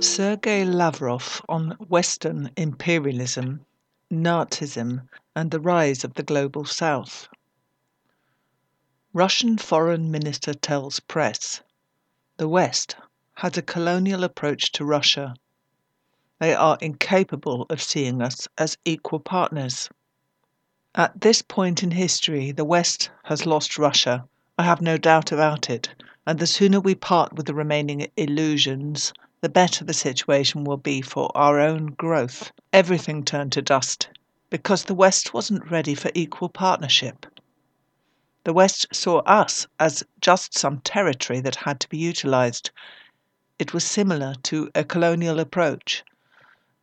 Sergei Lavrov on Western imperialism, Nazism, and the rise of the global south. Russian Foreign Minister tells press the West has a colonial approach to Russia. They are incapable of seeing us as equal partners. At this point in history, the West has lost Russia. I have no doubt about it. And the sooner we part with the remaining illusions, the better the situation will be for our own growth. Everything turned to dust because the West wasn't ready for equal partnership. The West saw us as just some territory that had to be utilized. It was similar to a colonial approach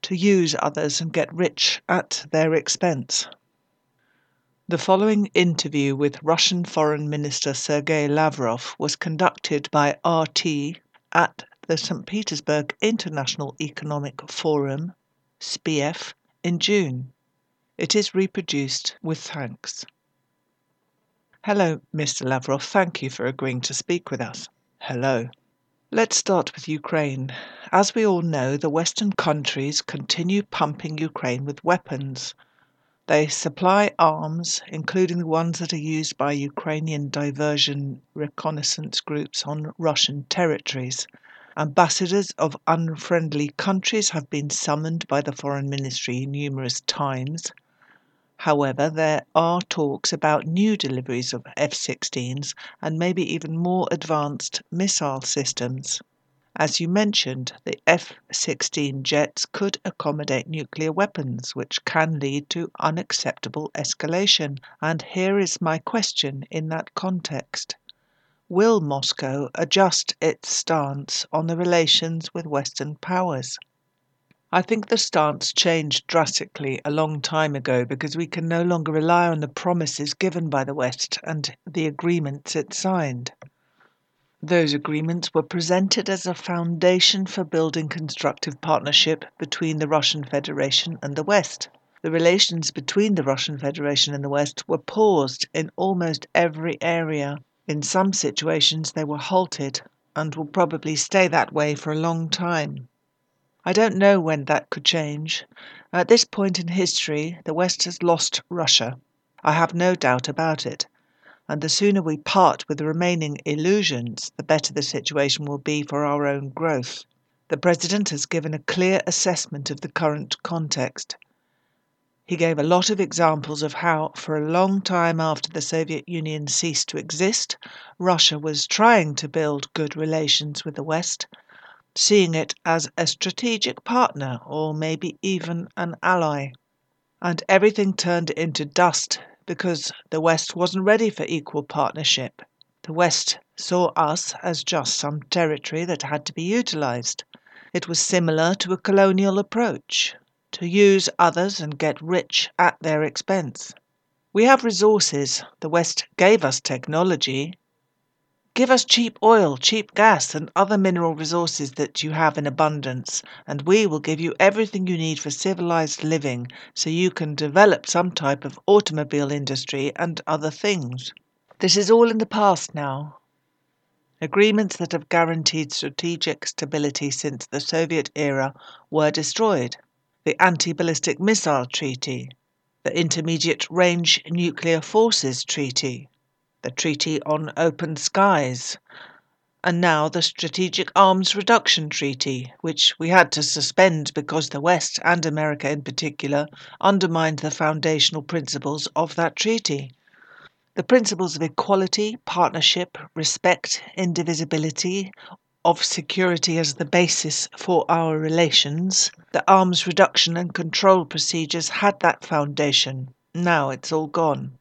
to use others and get rich at their expense. The following interview with Russian Foreign Minister Sergei Lavrov was conducted by RT at the St. Petersburg International Economic Forum, SPIEF, in June. It is reproduced with thanks. Hello, Mr. Lavrov. Thank you for agreeing to speak with us. Hello. Let's start with Ukraine. As we all know, the Western countries continue pumping Ukraine with weapons. They supply arms, including the ones that are used by Ukrainian diversion reconnaissance groups on Russian territories. Ambassadors of unfriendly countries have been summoned by the Foreign Ministry numerous times. However, there are talks about new deliveries of F 16s and maybe even more advanced missile systems. As you mentioned, the F 16 jets could accommodate nuclear weapons, which can lead to unacceptable escalation. And here is my question in that context Will Moscow adjust its stance on the relations with Western powers? I think the stance changed drastically a long time ago because we can no longer rely on the promises given by the West and the agreements it signed. Those agreements were presented as a foundation for building constructive partnership between the Russian Federation and the West. The relations between the Russian Federation and the West were paused in almost every area in some situations, they were halted and will probably stay that way for a long time. I don't know when that could change. At this point in history, the West has lost Russia. I have no doubt about it. And the sooner we part with the remaining illusions, the better the situation will be for our own growth. The President has given a clear assessment of the current context. He gave a lot of examples of how, for a long time after the Soviet Union ceased to exist, Russia was trying to build good relations with the West, seeing it as a strategic partner or maybe even an ally. And everything turned into dust because the West wasn't ready for equal partnership. The West saw us as just some territory that had to be utilized. It was similar to a colonial approach to use others and get rich at their expense. We have resources. The West gave us technology. Give us cheap oil, cheap gas, and other mineral resources that you have in abundance, and we will give you everything you need for civilized living so you can develop some type of automobile industry and other things. This is all in the past now. Agreements that have guaranteed strategic stability since the Soviet era were destroyed the Anti Ballistic Missile Treaty, the Intermediate Range Nuclear Forces Treaty, the Treaty on Open Skies, and now the Strategic Arms Reduction Treaty, which we had to suspend because the West, and America in particular, undermined the foundational principles of that treaty. The principles of equality, partnership, respect, indivisibility, of security as the basis for our relations, the arms reduction and control procedures had that foundation. Now it's all gone.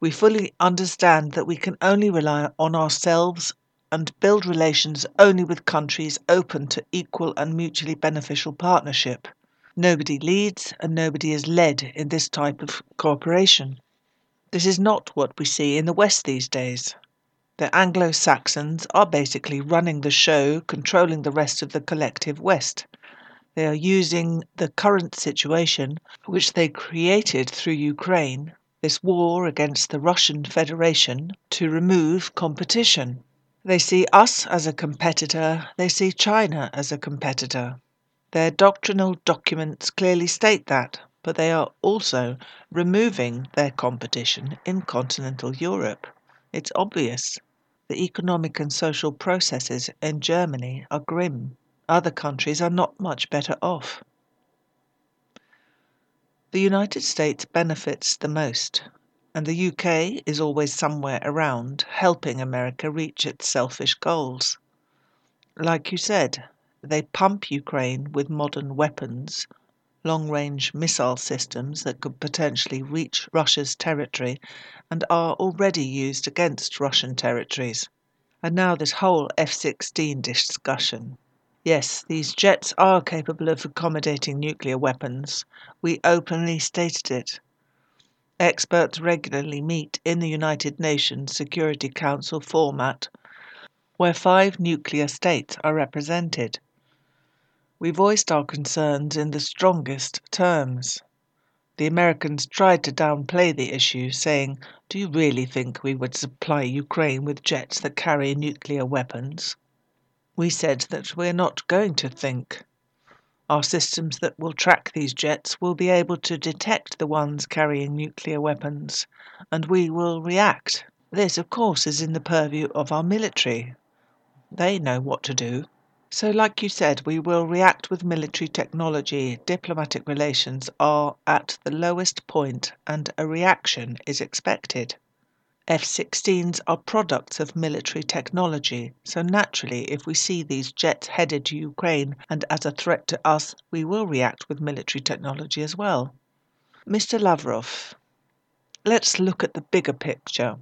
We fully understand that we can only rely on ourselves and build relations only with countries open to equal and mutually beneficial partnership. Nobody leads and nobody is led in this type of cooperation. This is not what we see in the West these days. The Anglo Saxons are basically running the show, controlling the rest of the collective West. They are using the current situation, which they created through Ukraine, this war against the Russian Federation, to remove competition. They see us as a competitor, they see China as a competitor. Their doctrinal documents clearly state that, but they are also removing their competition in continental Europe. It's obvious. The economic and social processes in Germany are grim. Other countries are not much better off. The United States benefits the most, and the UK is always somewhere around helping America reach its selfish goals. Like you said, they pump Ukraine with modern weapons, long range missile systems that could potentially reach Russia's territory and are already used against Russian territories. And now this whole F 16 discussion. Yes, these jets are capable of accommodating nuclear weapons. We openly stated it. Experts regularly meet in the United Nations Security Council format, where five nuclear states are represented. We voiced our concerns in the strongest terms. The Americans tried to downplay the issue, saying, Do you really think we would supply Ukraine with jets that carry nuclear weapons? We said that we're not going to think. Our systems that will track these jets will be able to detect the ones carrying nuclear weapons, and we will react. This, of course, is in the purview of our military. They know what to do. So, like you said, we will react with military technology. Diplomatic relations are at the lowest point, and a reaction is expected. F 16s are products of military technology, so naturally, if we see these jets headed to Ukraine and as a threat to us, we will react with military technology as well. Mr. Lavrov, let's look at the bigger picture.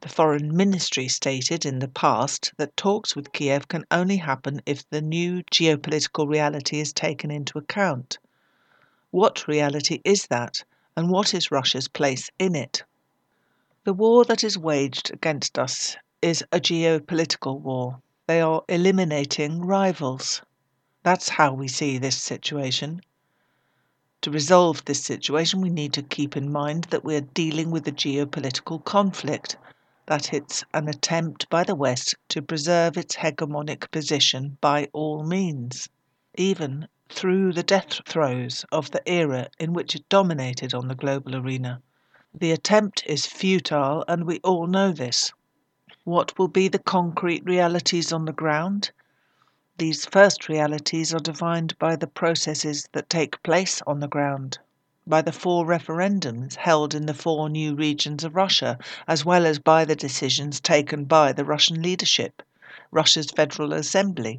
The Foreign Ministry stated in the past that talks with Kiev can only happen if the new geopolitical reality is taken into account. What reality is that, and what is Russia's place in it? The war that is waged against us is a geopolitical war. They are eliminating rivals. That's how we see this situation. To resolve this situation, we need to keep in mind that we are dealing with a geopolitical conflict, that it's an attempt by the West to preserve its hegemonic position by all means, even through the death throes of the era in which it dominated on the global arena. The attempt is futile, and we all know this. What will be the concrete realities on the ground? These first realities are defined by the processes that take place on the ground, by the four referendums held in the four new regions of Russia, as well as by the decisions taken by the Russian leadership, Russia's Federal Assembly.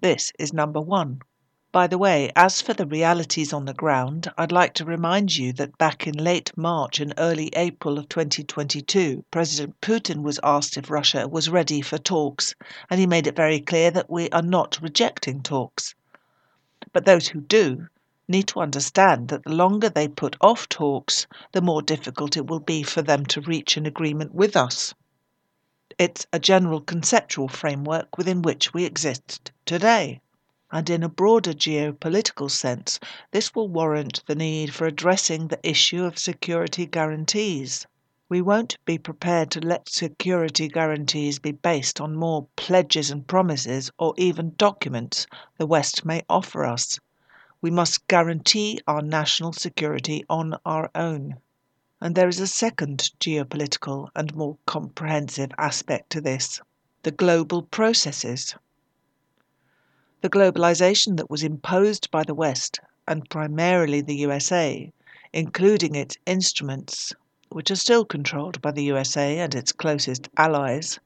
This is number one. By the way, as for the realities on the ground, I'd like to remind you that back in late March and early April of 2022, President Putin was asked if Russia was ready for talks, and he made it very clear that we are not rejecting talks. But those who do need to understand that the longer they put off talks, the more difficult it will be for them to reach an agreement with us. It's a general conceptual framework within which we exist today and in a broader geopolitical sense, this will warrant the need for addressing the issue of security guarantees. We won't be prepared to let security guarantees be based on more pledges and promises or even documents the West may offer us. We must guarantee our national security on our own. And there is a second geopolitical and more comprehensive aspect to this the global processes. The globalization that was imposed by the West, and primarily the USA, including its instruments, which are still controlled by the USA and its closest allies,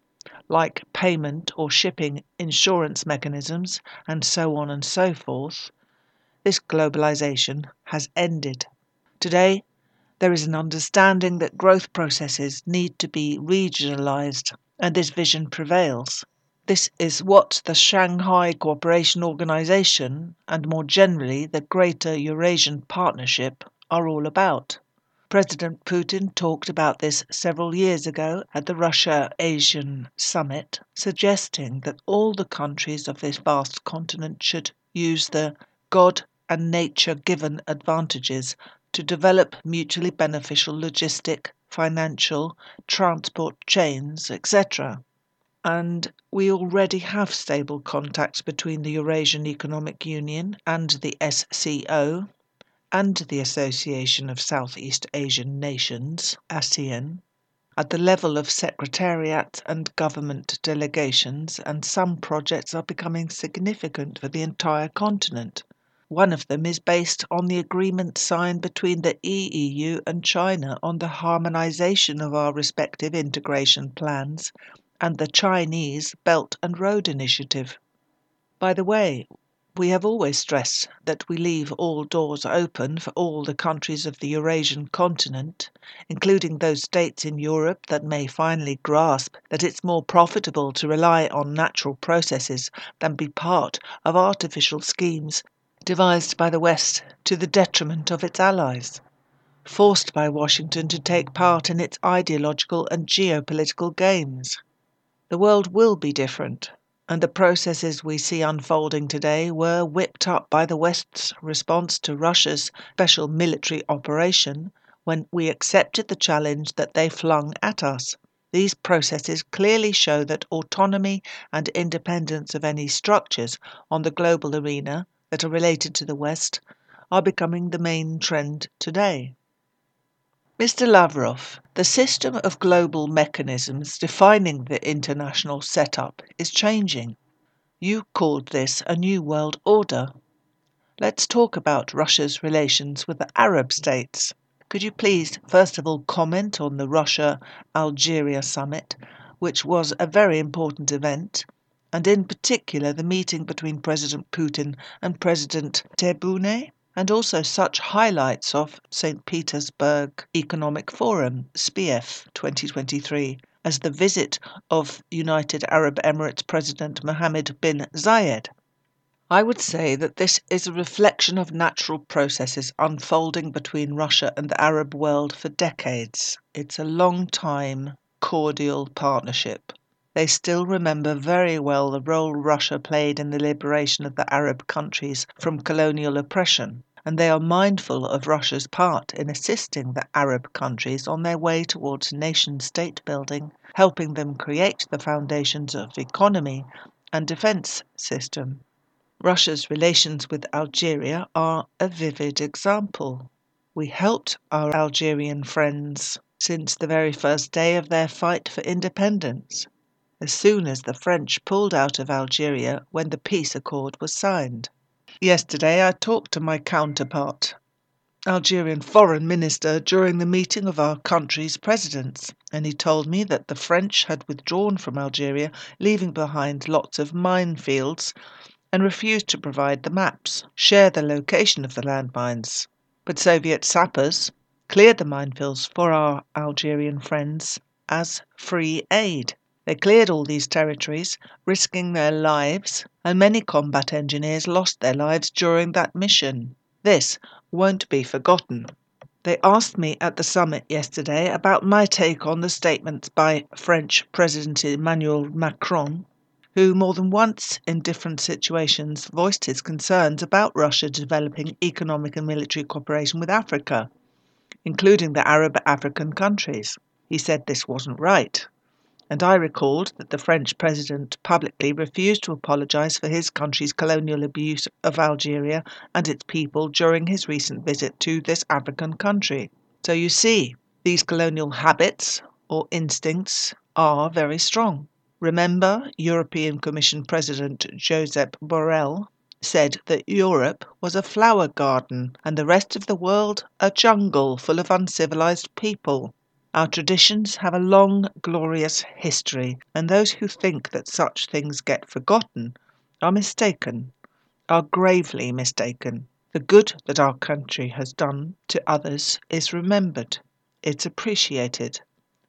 like payment or shipping insurance mechanisms, and so on and so forth, this globalization has ended. Today, there is an understanding that growth processes need to be regionalized, and this vision prevails. This is what the Shanghai Cooperation Organization and more generally the Greater Eurasian Partnership are all about. President Putin talked about this several years ago at the Russia ASEAN Summit, suggesting that all the countries of this vast continent should use the God and nature given advantages to develop mutually beneficial logistic, financial, transport chains, etc. And we already have stable contacts between the Eurasian Economic Union and the SCO and the Association of Southeast Asian Nations, ASEAN, at the level of secretariats and government delegations, and some projects are becoming significant for the entire continent. One of them is based on the agreement signed between the EEU and China on the harmonization of our respective integration plans and the Chinese Belt and Road Initiative. By the way, we have always stressed that we leave all doors open for all the countries of the Eurasian continent, including those states in Europe that may finally grasp that it's more profitable to rely on natural processes than be part of artificial schemes devised by the West to the detriment of its allies, forced by Washington to take part in its ideological and geopolitical games. The world will be different, and the processes we see unfolding today were whipped up by the West's response to Russia's special military operation when we accepted the challenge that they flung at us. These processes clearly show that autonomy and independence of any structures on the global arena that are related to the West are becoming the main trend today. Mr. Lavrov, the system of global mechanisms defining the international setup is changing. You called this a new world order. Let's talk about Russia's relations with the Arab states. Could you please, first of all, comment on the Russia Algeria summit, which was a very important event, and in particular the meeting between President Putin and President Tebboune, and also such highlights of St. Petersburg Economic Forum, SPIEF 2023, as the visit of United Arab Emirates President Mohammed bin Zayed. I would say that this is a reflection of natural processes unfolding between Russia and the Arab world for decades. It's a long time, cordial partnership. They still remember very well the role Russia played in the liberation of the Arab countries from colonial oppression, and they are mindful of Russia's part in assisting the Arab countries on their way towards nation state building, helping them create the foundations of economy and defense system. Russia's relations with Algeria are a vivid example. We helped our Algerian friends since the very first day of their fight for independence as soon as the French pulled out of Algeria when the peace accord was signed. Yesterday I talked to my counterpart, Algerian foreign minister, during the meeting of our country's presidents, and he told me that the French had withdrawn from Algeria, leaving behind lots of minefields, and refused to provide the maps, share the location of the landmines. But Soviet sappers cleared the minefields for our Algerian friends as free aid. They cleared all these territories, risking their lives, and many combat engineers lost their lives during that mission. This won't be forgotten. They asked me at the summit yesterday about my take on the statements by French President Emmanuel Macron, who more than once in different situations voiced his concerns about Russia developing economic and military cooperation with Africa, including the Arab African countries. He said this wasn't right and I recalled that the French president publicly refused to apologize for his country's colonial abuse of Algeria and its people during his recent visit to this African country. So you see, these colonial habits or instincts are very strong. Remember, European Commission President Josep Borrell said that Europe was a flower garden and the rest of the world a jungle full of uncivilized people. Our traditions have a long, glorious history, and those who think that such things get forgotten are mistaken, are gravely mistaken. The good that our country has done to others is remembered, it's appreciated,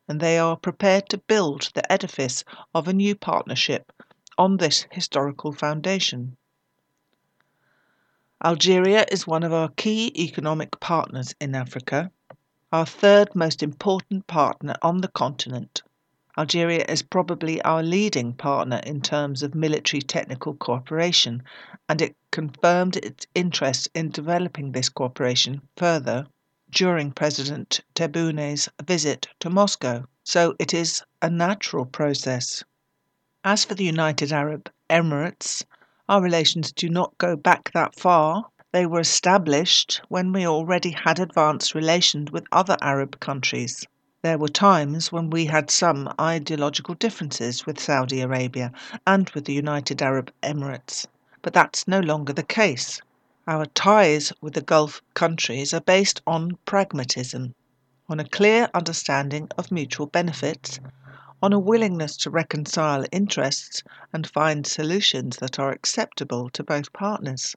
and they are prepared to build the edifice of a new partnership on this historical foundation. Algeria is one of our key economic partners in Africa our third most important partner on the continent. Algeria is probably our leading partner in terms of military technical cooperation, and it confirmed its interest in developing this cooperation further during President Tebboune's visit to Moscow. So it is a natural process. As for the United Arab Emirates, our relations do not go back that far. They were established when we already had advanced relations with other Arab countries. There were times when we had some ideological differences with Saudi Arabia and with the United Arab Emirates, but that's no longer the case. Our ties with the Gulf countries are based on pragmatism, on a clear understanding of mutual benefits, on a willingness to reconcile interests and find solutions that are acceptable to both partners.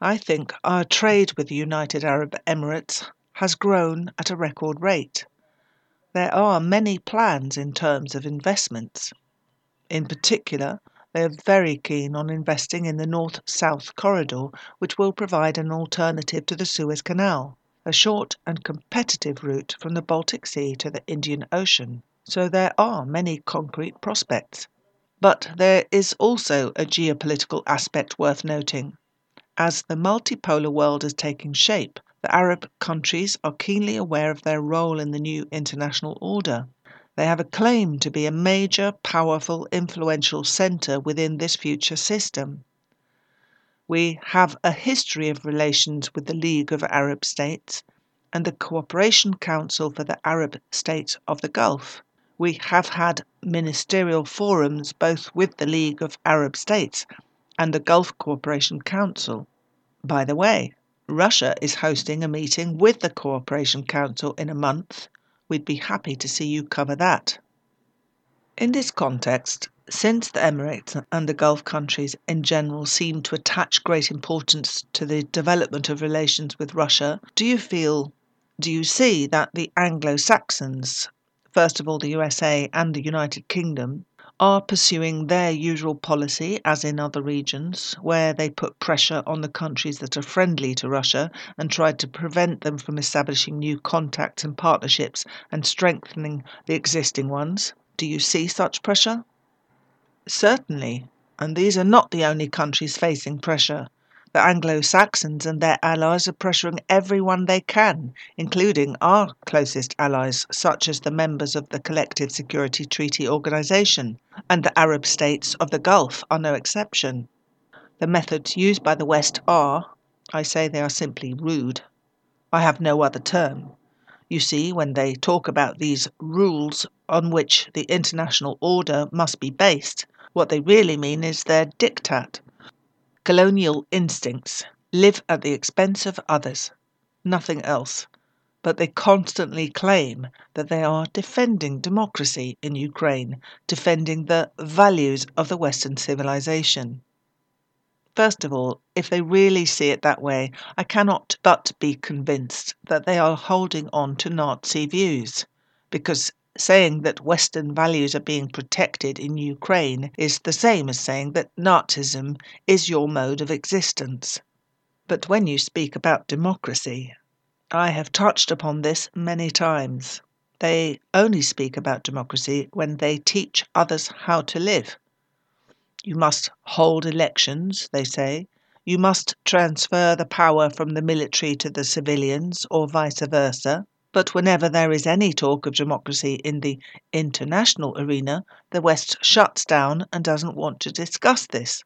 I think our trade with the United Arab Emirates has grown at a record rate. There are many plans in terms of investments. In particular, they are very keen on investing in the North South corridor, which will provide an alternative to the Suez Canal, a short and competitive route from the Baltic Sea to the Indian Ocean so there are many concrete prospects. But there is also a geopolitical aspect worth noting. As the multipolar world is taking shape, the Arab countries are keenly aware of their role in the new international order. They have a claim to be a major, powerful, influential centre within this future system. We have a history of relations with the League of Arab States and the Cooperation Council for the Arab States of the Gulf we have had ministerial forums both with the League of Arab States and the Gulf Cooperation Council. By the way, Russia is hosting a meeting with the Cooperation Council in a month. We'd be happy to see you cover that. In this context, since the Emirates and the Gulf countries in general seem to attach great importance to the development of relations with Russia, do you feel, do you see that the Anglo Saxons first of all the USA and the United Kingdom, are pursuing their usual policy, as in other regions, where they put pressure on the countries that are friendly to Russia and try to prevent them from establishing new contacts and partnerships and strengthening the existing ones. Do you see such pressure? Certainly, and these are not the only countries facing pressure. The Anglo Saxons and their allies are pressuring everyone they can, including our closest allies, such as the members of the Collective Security Treaty Organization, and the Arab states of the Gulf are no exception. The methods used by the West are, I say they are simply rude. I have no other term. You see, when they talk about these rules on which the international order must be based, what they really mean is their diktat colonial instincts live at the expense of others, nothing else. But they constantly claim that they are defending democracy in Ukraine, defending the values of the Western civilization. First of all, if they really see it that way, I cannot but be convinced that they are holding on to Nazi views, because saying that Western values are being protected in Ukraine is the same as saying that Nazism is your mode of existence. But when you speak about democracy, I have touched upon this many times. They only speak about democracy when they teach others how to live. You must hold elections, they say. You must transfer the power from the military to the civilians, or vice versa. But whenever there is any talk of democracy in the international arena, the West shuts down and doesn't want to discuss this.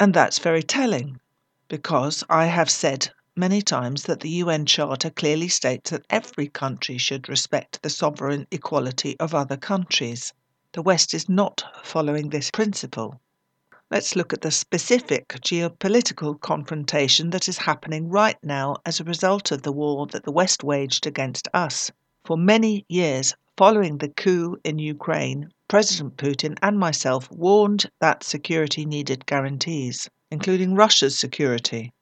And that's very telling, because I have said many times that the UN Charter clearly states that every country should respect the sovereign equality of other countries. The West is not following this principle. Let's look at the specific geopolitical confrontation that is happening right now as a result of the war that the West waged against us. For many years following the coup in Ukraine, President Putin and myself warned that security needed guarantees, including Russia's security.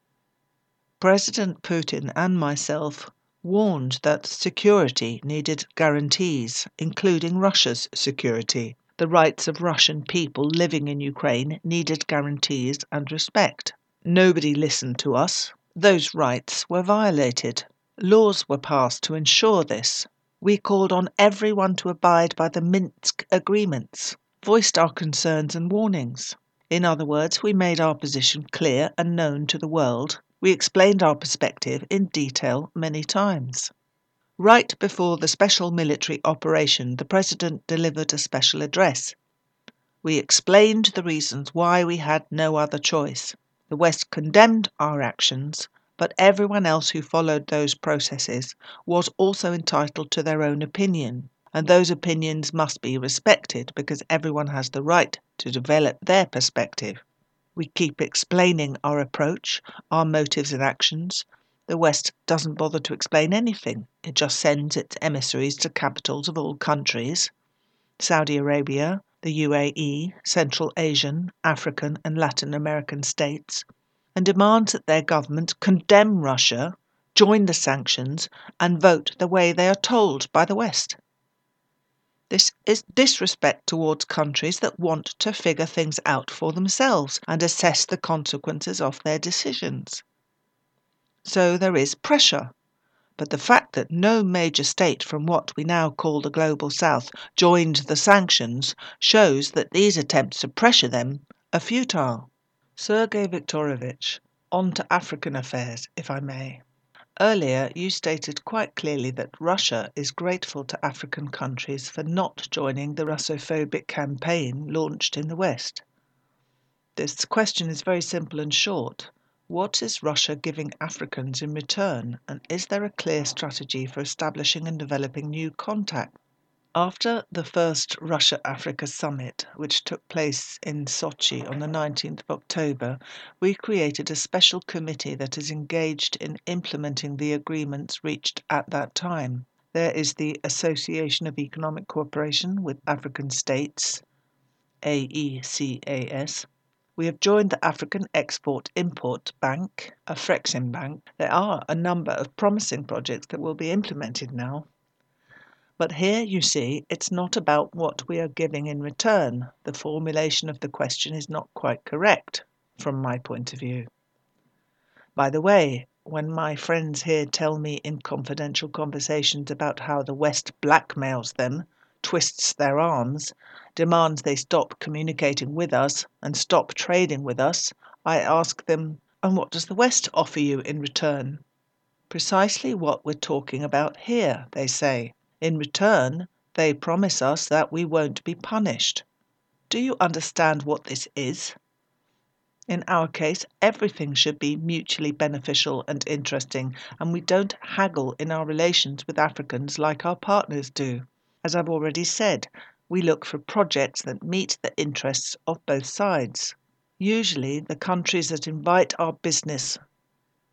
President Putin and myself warned that security needed guarantees, including Russia's security the rights of Russian people living in Ukraine needed guarantees and respect. Nobody listened to us. Those rights were violated. Laws were passed to ensure this. We called on everyone to abide by the Minsk agreements, voiced our concerns and warnings. In other words, we made our position clear and known to the world. We explained our perspective in detail many times. Right before the special military operation, the President delivered a special address. We explained the reasons why we had no other choice. The West condemned our actions, but everyone else who followed those processes was also entitled to their own opinion, and those opinions must be respected because everyone has the right to develop their perspective. We keep explaining our approach, our motives and actions. The West doesn't bother to explain anything, it just sends its emissaries to capitals of all countries Saudi Arabia, the UAE, Central Asian, African, and Latin American states and demands that their governments condemn Russia, join the sanctions, and vote the way they are told by the West. This is disrespect towards countries that want to figure things out for themselves and assess the consequences of their decisions. So there is pressure. But the fact that no major state from what we now call the Global South joined the sanctions shows that these attempts to pressure them are futile. Sergei Viktorovich, on to African affairs, if I may. Earlier, you stated quite clearly that Russia is grateful to African countries for not joining the Russophobic campaign launched in the West. This question is very simple and short. What is Russia giving Africans in return, and is there a clear strategy for establishing and developing new contacts? After the first Russia Africa summit, which took place in Sochi on the 19th of October, we created a special committee that is engaged in implementing the agreements reached at that time. There is the Association of Economic Cooperation with African States, AECAS. We have joined the African Export Import Bank, Afreximbank. There are a number of promising projects that will be implemented now. But here, you see, it's not about what we are giving in return. The formulation of the question is not quite correct, from my point of view. By the way, when my friends here tell me in confidential conversations about how the West blackmails them, twists their arms, demands they stop communicating with us and stop trading with us, I ask them, and what does the West offer you in return? Precisely what we're talking about here, they say. In return, they promise us that we won't be punished. Do you understand what this is? In our case, everything should be mutually beneficial and interesting, and we don't haggle in our relations with Africans like our partners do. As I've already said, we look for projects that meet the interests of both sides. Usually, the countries that invite our business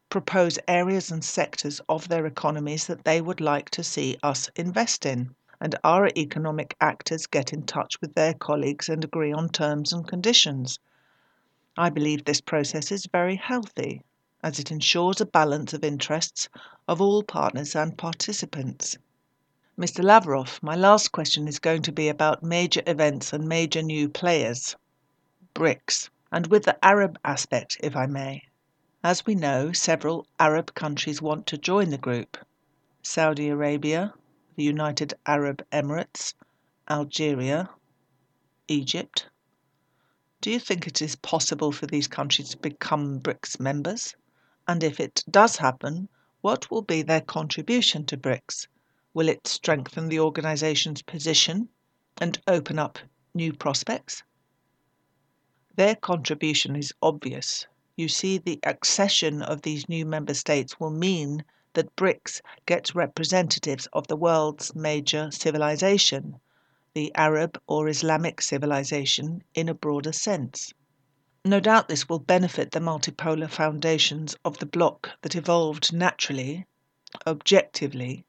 propose areas and sectors of their economies that they would like to see us invest in. And our economic actors get in touch with their colleagues and agree on terms and conditions. I believe this process is very healthy, as it ensures a balance of interests of all partners and participants. Mr. Lavrov, my last question is going to be about major events and major new players, BRICS, and with the Arab aspect, if I may. As we know, several Arab countries want to join the group Saudi Arabia, the United Arab Emirates, Algeria, Egypt. Do you think it is possible for these countries to become BRICS members? And if it does happen, what will be their contribution to BRICS? Will it hmm. strengthen the organization's position and open up new prospects? Their contribution is obvious you see the accession of these new member states will mean that BRICS gets representatives of the world's major civilization, the Arab or Islamic civilization in a broader sense. No doubt this will benefit the multipolar foundations of the bloc that evolved naturally, objectively.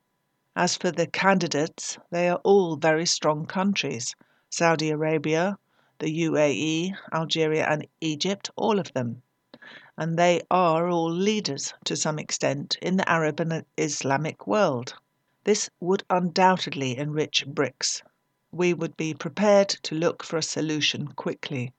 As for the candidates, they are all very strong countries Saudi Arabia, the UAE, Algeria, and Egypt, all of them and they are all leaders to some extent in the Arab and Islamic world. This would undoubtedly enrich BRICS. We would be prepared to look for a solution quickly.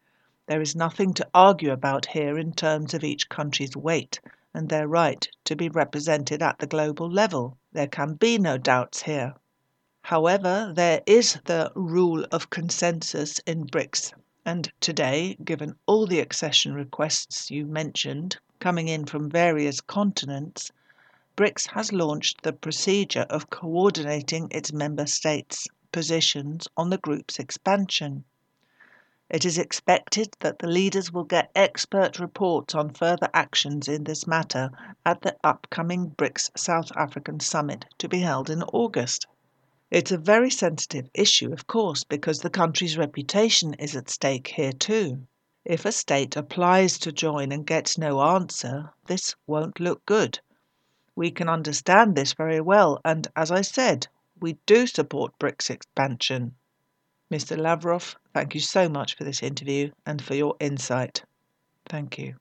There is nothing to argue about here in terms of each country's weight and their right to be represented at the global level. There can be no doubts here. However, there is the rule of consensus in BRICS, and today, given all the accession requests you mentioned coming in from various continents, BRICS has launched the procedure of coordinating its member states' positions on the group's expansion. It is expected that the leaders will get expert reports on further actions in this matter at the upcoming BRICS South African summit to be held in August. It's a very sensitive issue, of course, because the country's reputation is at stake here too. If a state applies to join and gets no answer, this won't look good. We can understand this very well, and as I said, we do support BRICS expansion. Mr. Lavrov, thank you so much for this interview and for your insight. Thank you.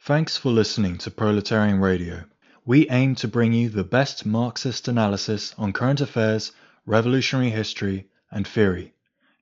Thanks for listening to Proletarian Radio. We aim to bring you the best Marxist analysis on current affairs, revolutionary history, and theory.